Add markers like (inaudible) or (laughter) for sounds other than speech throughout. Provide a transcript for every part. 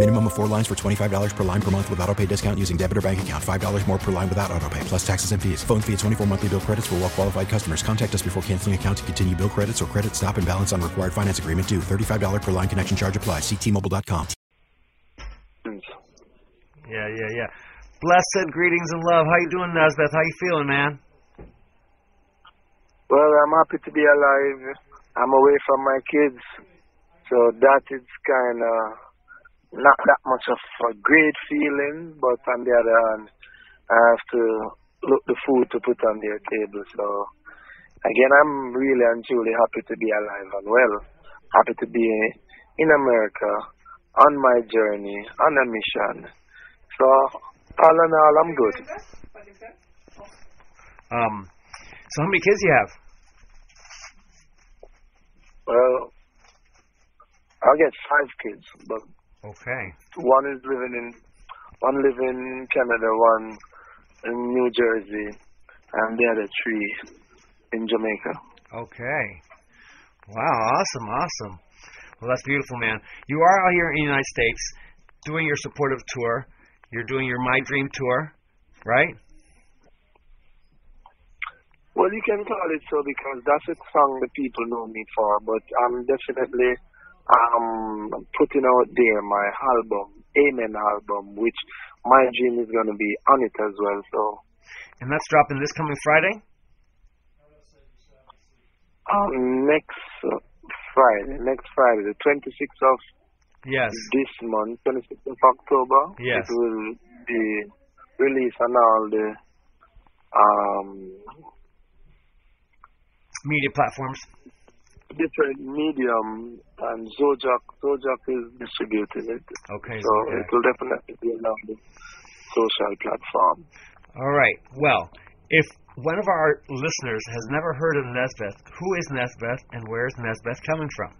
Minimum of four lines for $25 per line per month with auto pay discount using debit or bank account. $5 more per line without auto pay, plus taxes and fees. Phone fee at 24 monthly bill credits for well qualified customers. Contact us before canceling account to continue bill credits or credit stop and balance on required finance agreement due. $35 per line connection charge applies. Ctmobile.com. Yeah, yeah, yeah. Blessed greetings and love. How you doing, Nesbeth? How you feeling, man? Well, I'm happy to be alive. I'm away from my kids, so that is kind of not that much of a great feeling. But on the other hand, I have to look the food to put on their table. So again, I'm really and truly happy to be alive and well. Happy to be in America on my journey on a mission. So all in all, I'm good. Um, so how many kids you have? Well, I get five kids, but Okay. one is living in one live in Canada, one in New Jersey, and the other three in Jamaica. Okay. Wow, awesome, awesome. Well, that's beautiful, man. You are out here in the United States doing your supportive tour. You're doing your My Dream tour, right? Well, you can call it so because that's a song the people know me for, but I'm definitely um putting out there my album, Amen album, which my dream is gonna be on it as well. So And that's dropping this coming Friday? um, next uh, Friday, next Friday, the 26th of Yes. this month, 26th of October, Yes. it will be released on all the um Media platforms. Different medium and Zojak Zojak is distributing it. Okay. So it will definitely be on the social platform. All right. Well, if one of our listeners has never heard of Nesbeth, who is Nesbeth and where is Nesbeth coming from?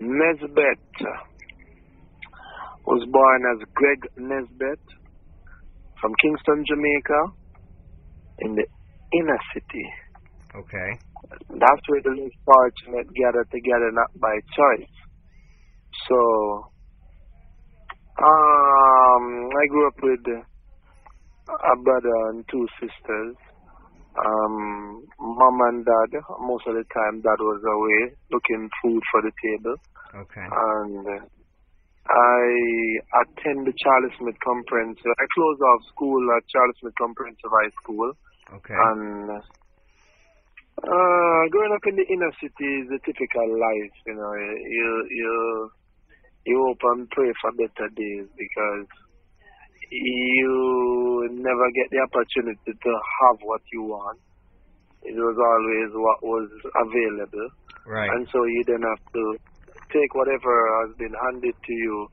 Nesbeth was born as Greg Nesbeth from Kingston, Jamaica, in the inner city. Okay. That's where the less fortunate gather together, not by choice. So, um, I grew up with a brother and two sisters. Um, mom and dad, most of the time, dad was away looking food for the table. Okay. And uh, I attend the Charles Smith Comprehensive. I closed off school at Charles Smith Comprehensive High School. Okay. And uh, growing up in the inner city is a typical life. You know, you you you hope and pray for better days because you never get the opportunity to have what you want. It was always what was available, Right. and so you then have to take whatever has been handed to you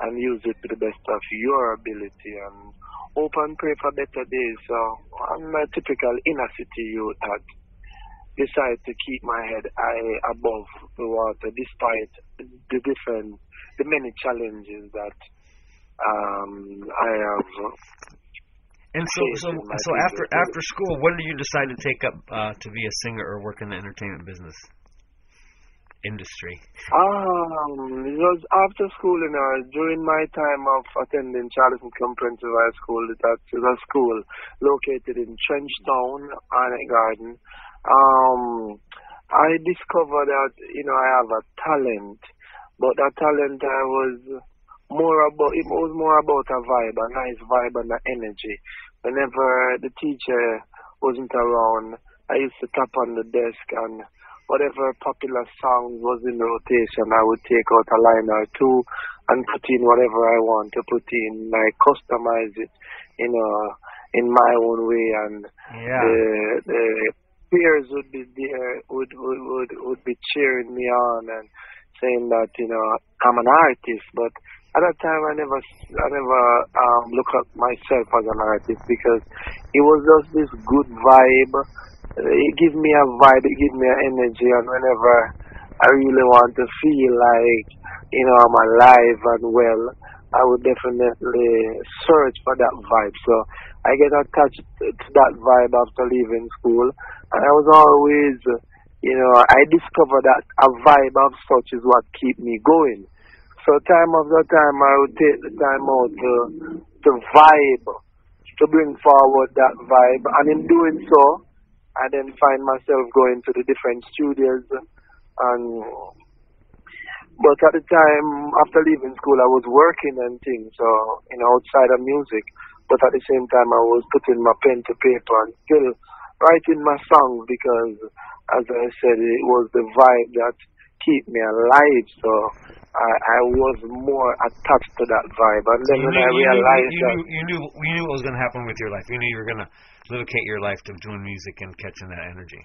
and use it to the best of your ability and hope and pray for better days. So I'm a typical inner city youth decide to keep my head high above the water despite the different, the many challenges that um, I have. And so, so, so after after school, when did you decide to take up uh, to be a singer or work in the entertainment business industry? Um, it was after school, you know, during my time of attending Charlie Smith Comprehensive High School, that is a school located in Trenchtown, Arnett Garden. Um, I discovered that, you know, I have a talent, but that talent I was more about, it was more about a vibe, a nice vibe and an energy. Whenever the teacher wasn't around, I used to tap on the desk and whatever popular song was in rotation, I would take out a line or two and put in whatever I want to put in, like customize it, you know, in my own way, and Yeah. the the peers would be there, would would would would be cheering me on and saying that you know I'm an artist, but at that time I never I never um, look at myself as an artist because it was just this good vibe. It gives me a vibe, it gives me an energy, and whenever I really want to feel like you know I'm alive and well, I would definitely search for that vibe. So I get attached to that vibe after leaving school, and I was always, you know, I discovered that a vibe of such is what keep me going. So time after time, I would take the time out to to vibe, to bring forward that vibe, and in doing so, I then find myself going to the different studios. And but at the time after leaving school I was working and things so you know outside of music but at the same time I was putting my pen to paper and still writing my songs because as I said it was the vibe that keep me alive so I, I was more attached to that vibe and then you when knew, I you realized knew, you that knew, you knew, you knew what was going to happen with your life. You knew you were going to dedicate your life to doing music and catching that energy.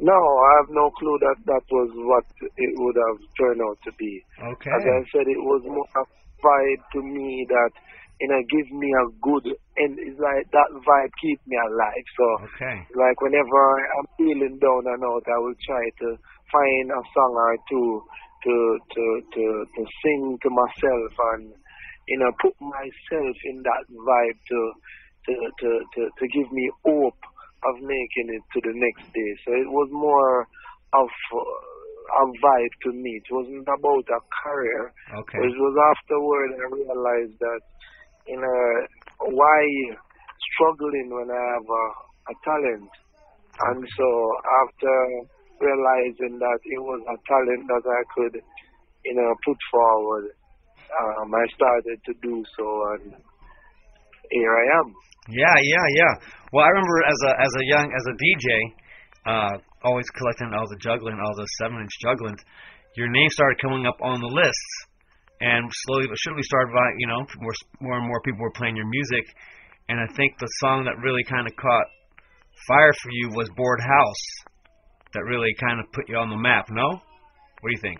No I have no clue that that was what it would have turned out to be Okay. As I said, it was more a vibe to me that, you know, gives me a good, and it's like that vibe keep me alive. So, Okay. like whenever I'm feeling down and out, I will try to find a song or two to to to to sing to myself and you know put myself in that vibe to to to to, to give me hope of making it to the next day. So it was more of a vibe to me. It wasn't about a career. Okay. It was afterward I realized that you know why struggling when I have a, a talent. And so after realizing that it was a talent that I could, you know, put forward, um, I started to do so, and here I am. Yeah, yeah, yeah. Well, I remember as a as a young as a DJ, uh, always collecting all the juggling, all the seven inch juggling. Your name started coming up on the lists, and slowly but surely started, by, you know, more more and more people were playing your music, and I think the song that really kind of caught fire for you was "Board House," that really kind of put you on the map. No, what do you think?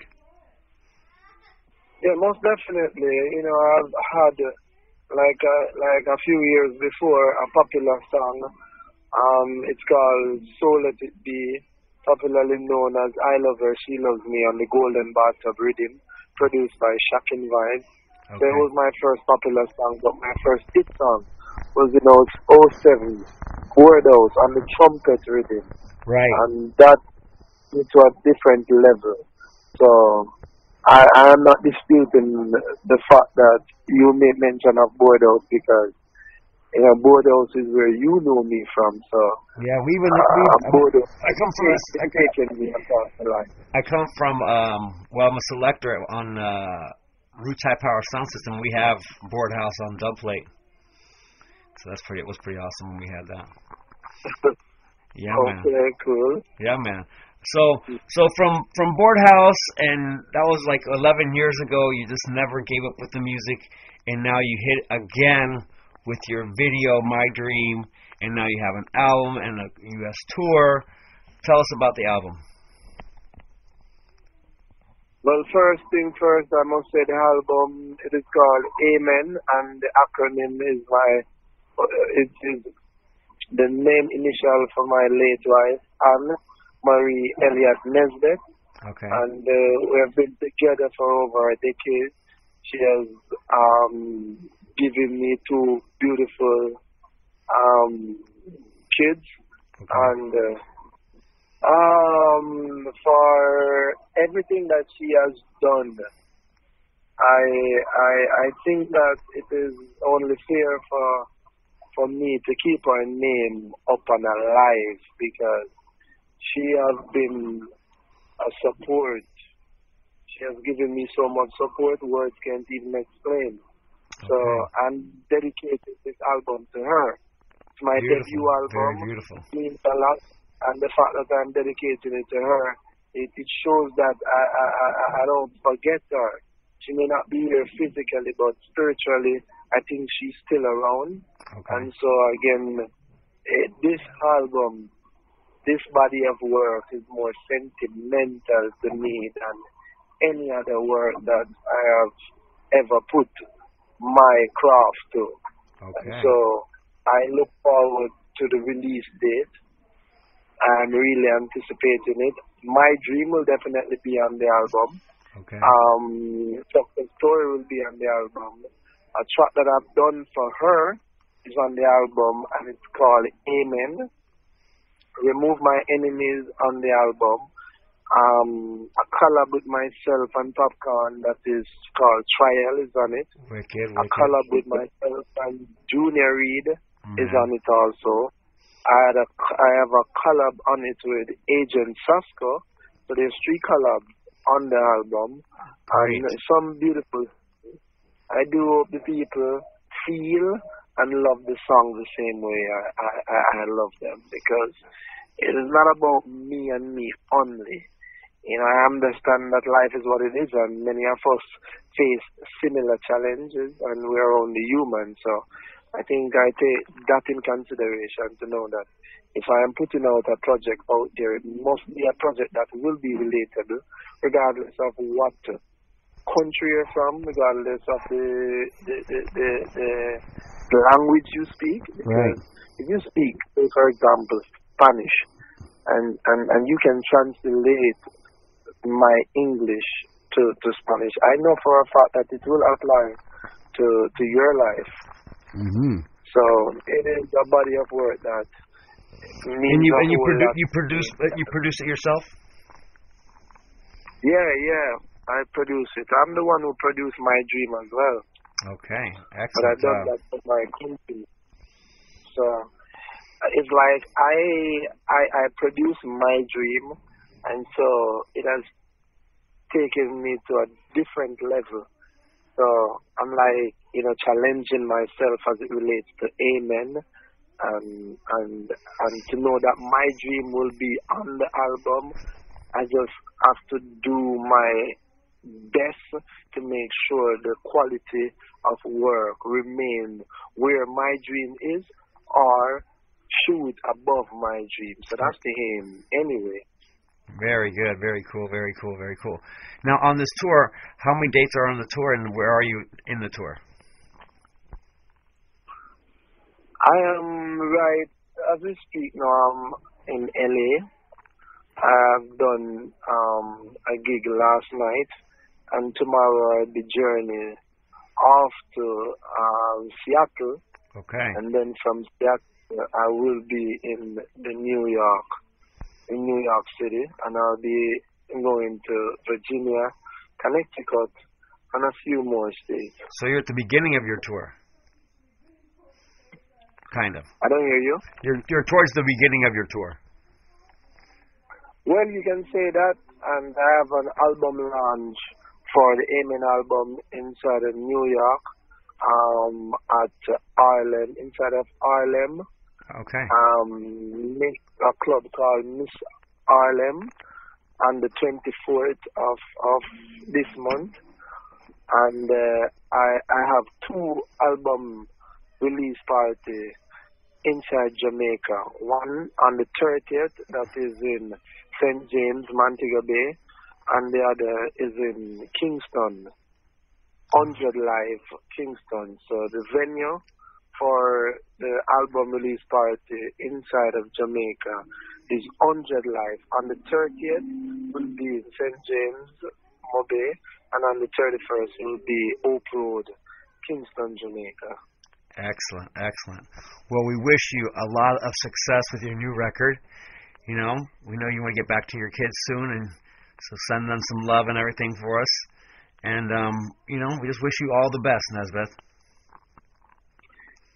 Yeah, most definitely. You know, I've had uh, like uh, like a few years before a popular song. Um, it's called "So Let It Be," popularly known as "I Love Her, She Loves Me" on the Golden Bathtub Rhythm, produced by Shocking Vibes. So it was my first popular song, but my first hit song was you know 07 Board House on the trumpet rhythm Right. and that, to a different level. So I, I am not disputing the fact that you made mention of Boardhouse because you know Boardhouse is where you know me from. So Yeah, we even uh, Boardhouse I come from a, I, is taking me the line. I come from um well I'm a selector on uh Roots High Power Sound System. We have Board House on dub plate. So that's pretty it was pretty awesome when we had that. (laughs) Yeah man. Okay, cool. Yeah man. So so from from Board House and that was like 11 years ago you just never gave up with the music and now you hit again with your video My Dream and now you have an album and a US tour. Tell us about the album. Well, first thing first, I must say the album it is called Amen, and the acronym is my uh, it is the name initial for my late wife Anne Marie Elliot Nesbeth, Okay. and uh, we have been together for over a decade. She has um, given me two beautiful um, kids, and uh, um, for everything that she has done, I I I think that it is only fair for for me to keep her name up and alive because she has been a support. She has given me so much support, words can't even explain. So I'm dedicating this album to her. It's my Beautiful. debut album. Very beautiful. It means a lot. and the fact that I'm dedicating it to her, it, it shows that I, I, I, I don't forget her. She may not be here physically, but spiritually, I think she's still around. Okay. And so again, eh, this album, this body of work is more sentimental to me than any other work that I have ever put my craft to. Okay. So I look forward to the release date. I'm really anticipating it. My Dream will definitely be on the album. Okay. Um, Story will be on the album. A track that I've done for her is on the album, and it's called Amen. Remove My Enemies on the album. Um, a collab with myself and Popcaan that is called Trial is on it. Wicked, A collab with myself and Junior Reid is Mhm. on it also. I had a I have a collab on it with Agent Sasco. So there's three collabs on the album. Great. And some beautiful. I do hope the people feel and love the song the same way I, I, I love them because it is not about me and me only. You know, I understand that life is what it is, and many of us face similar challenges, and we're only human. So, I think I take that in consideration to know that if I am putting out a project out there, it must be a project that will be relatable, regardless of what country you're from, regardless of the the the, the, the, the language you speak. Because if you speak, say for example, Spanish, and, and, and you can translate my English to, to Spanish, I know for a fact that it will apply to to your life. Mm-hmm. So it is a body of work that means And you and you whole produ- you produce me. uh, you produce it yourself. Yeah, yeah, I produce it. I'm the one who produced my dream as well. Okay, excellent. but I done that for my company. So it's like I I I produce my dream, and so it has taken me to a different level. So I'm like you know challenging myself as it relates to Amen, and and and to know that my dream will be on the album. I just have to do my best to make sure the quality of work remain where my dream is or shoot above my dream. So that's the aim anyway. Very good, very cool, very cool, very cool. Now on this tour, how many dates are on the tour, and where are you in the tour? I am right as we speak now I'm in LA. I've done um, a gig last night and tomorrow I'll be journeying off to um, Seattle Okay. and then from Seattle I will be in the New York, in New York City, and I'll be going to Virginia, Connecticut, and a few more states. So you're at the beginning of your tour. Kind of. I don't hear you. You're you're towards the beginning of your tour. Well, you can say that, and I have an album launch for the Amen album inside of New York, um, at Harlem, inside of Harlem. Okay. um, a club called Miss Harlem on the 24th of, of this month. And uh, I, I have two album release party inside Jamaica. One on the 30th, that is in St. James, Montego Bay, and the other is in Kingston, 100 Live, Kingston. So the venue for the album release party inside of Jamaica is 100 Live. On the 30th will be in St. James, MoBay, and on the 31st will be Oak Road, Kingston, Jamaica. Excellent, excellent. Well, we wish you a lot of success with your new record. You know, we know you want to get back to your kids soon, and so send them some love and everything for us. And um, you know, we just wish you all the best, Nesbeth.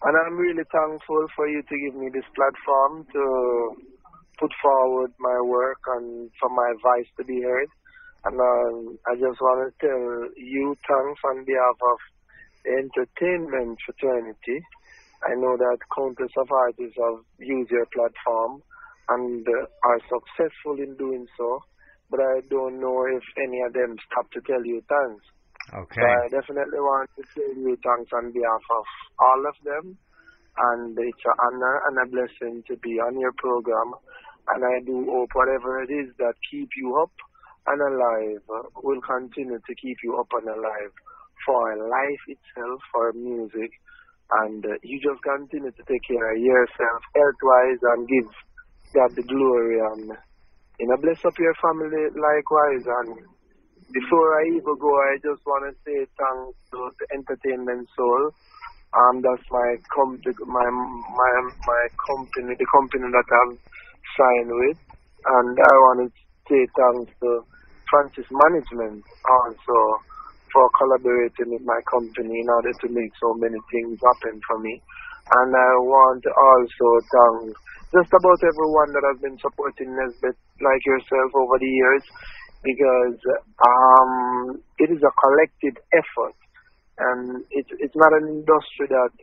And I'm really thankful for you to give me this platform to put forward my work and for my voice to be heard. And um, I just want to tell you thanks on behalf of the entertainment fraternity. I know that countless of artists have used your platform and uh, are successful in doing so, but I don't know if any of them stop to tell you thanks. Okay. So I definitely want to tell you thanks on behalf of all of them, and it's an honor and a blessing to be on your program, and I do hope whatever it is that keep you up and alive will continue to keep you up and alive for life itself, for music, and uh, you just continue to take care of yourself health-wise and give God the glory and you know bless up your family likewise and before I even go I just want to say thanks to the entertainment soul um that's my com my my my company the company that I've signed with and I want to say thanks to Francis Management also for collaborating with my company in order to make so many things happen for me. And I want to also thank just about everyone that has been supporting Nesbeth like yourself over the years because um, it is a collective effort and it's it's not an industry that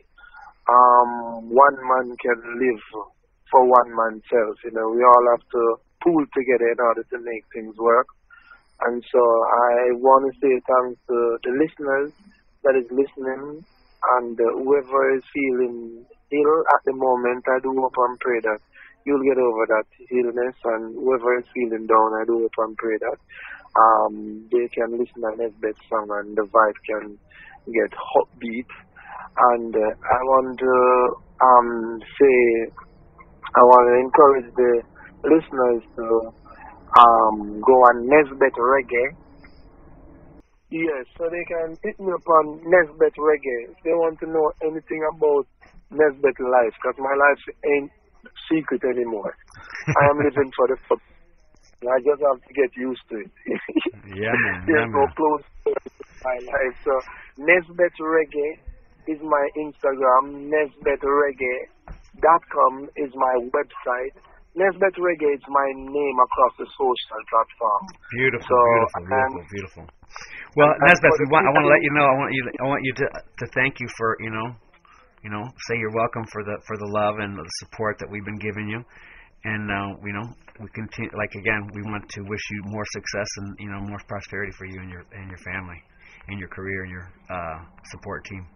um, one man can live for one man self. You know, we all have to pool together in order to make things work. And so I want to say thanks to the listeners that is listening and uh, whoever is feeling ill at the moment, I do hope and pray that you'll get over that illness and whoever is feeling down, I do hope and pray that um, they can listen to Nesbeth song and the vibe can get hot beat. And uh, I want to um, say, I want to encourage the listeners to um, go on Nesbeth Reggae. Yes, so they can hit me up on Nesbeth Reggae if they want to know anything about Nesbeth life, because my life ain't secret anymore. I am living for the (laughs) fun. I just have to get used to it. yeah, man. (laughs) There's yeah, no man. close my life. So Nesbeth Reggae is my Instagram. Nesbeth Reggae.com is my website. Nesbeth Reggae is my name across the social platform. Beautiful, So, beautiful, beautiful, beautiful. Well, Nesbeth, we want, I want to let you know. I want you. I want you to to thank you for you know, you know, say you're welcome for the for the love and the support that we've been giving you, and uh, you know, we continue. Like again, we want to wish you more success and you know more prosperity for you and your and your family, and your career and your uh, support team.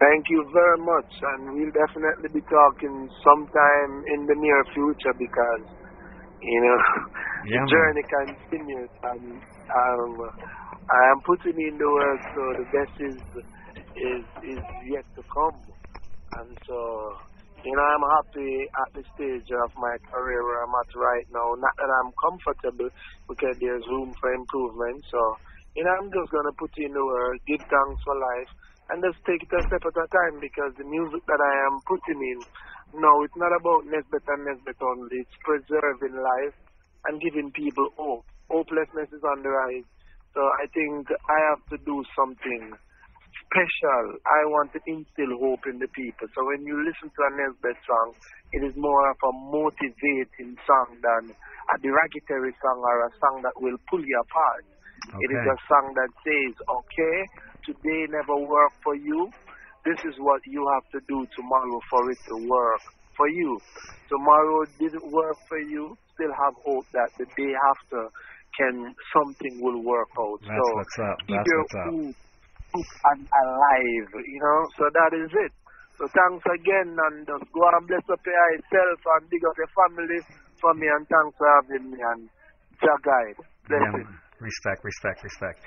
Thank you very much, and we'll definitely be talking sometime in the near future because, you know, (laughs) Yeah, the journey continues, and um, I am putting in the work, so the best is is is yet to come, and so. You know, I'm happy at the stage of my career where I'm at right now. Not that I'm comfortable because there's room for improvement. So, you know, I'm just going to put in the work, give thanks for life, and just take it a step at a time because the music that I am putting in, no, it's not about Nesbeth and Nesbeth only. It's preserving life and giving people hope. Hopelessness is on the rise. So I think I have to do something special. I want to instill hope in the people. So when you listen to a Nesbeth song, it is more of a motivating song than a derogatory song or a song that will pull you apart. It is a song that says, okay, today never worked for you. This is what you have to do tomorrow for it to work for you. Tomorrow didn't work for you. Still have hope that the day after can something will work out. That's so what's up. keep That's your what's up. and alive, you know. So that is it. So thanks again, and just go and bless up yourself and dig up your family for me, and thanks for having me and Jah guide. Yeah, Blessings. man. Respect, respect, respect.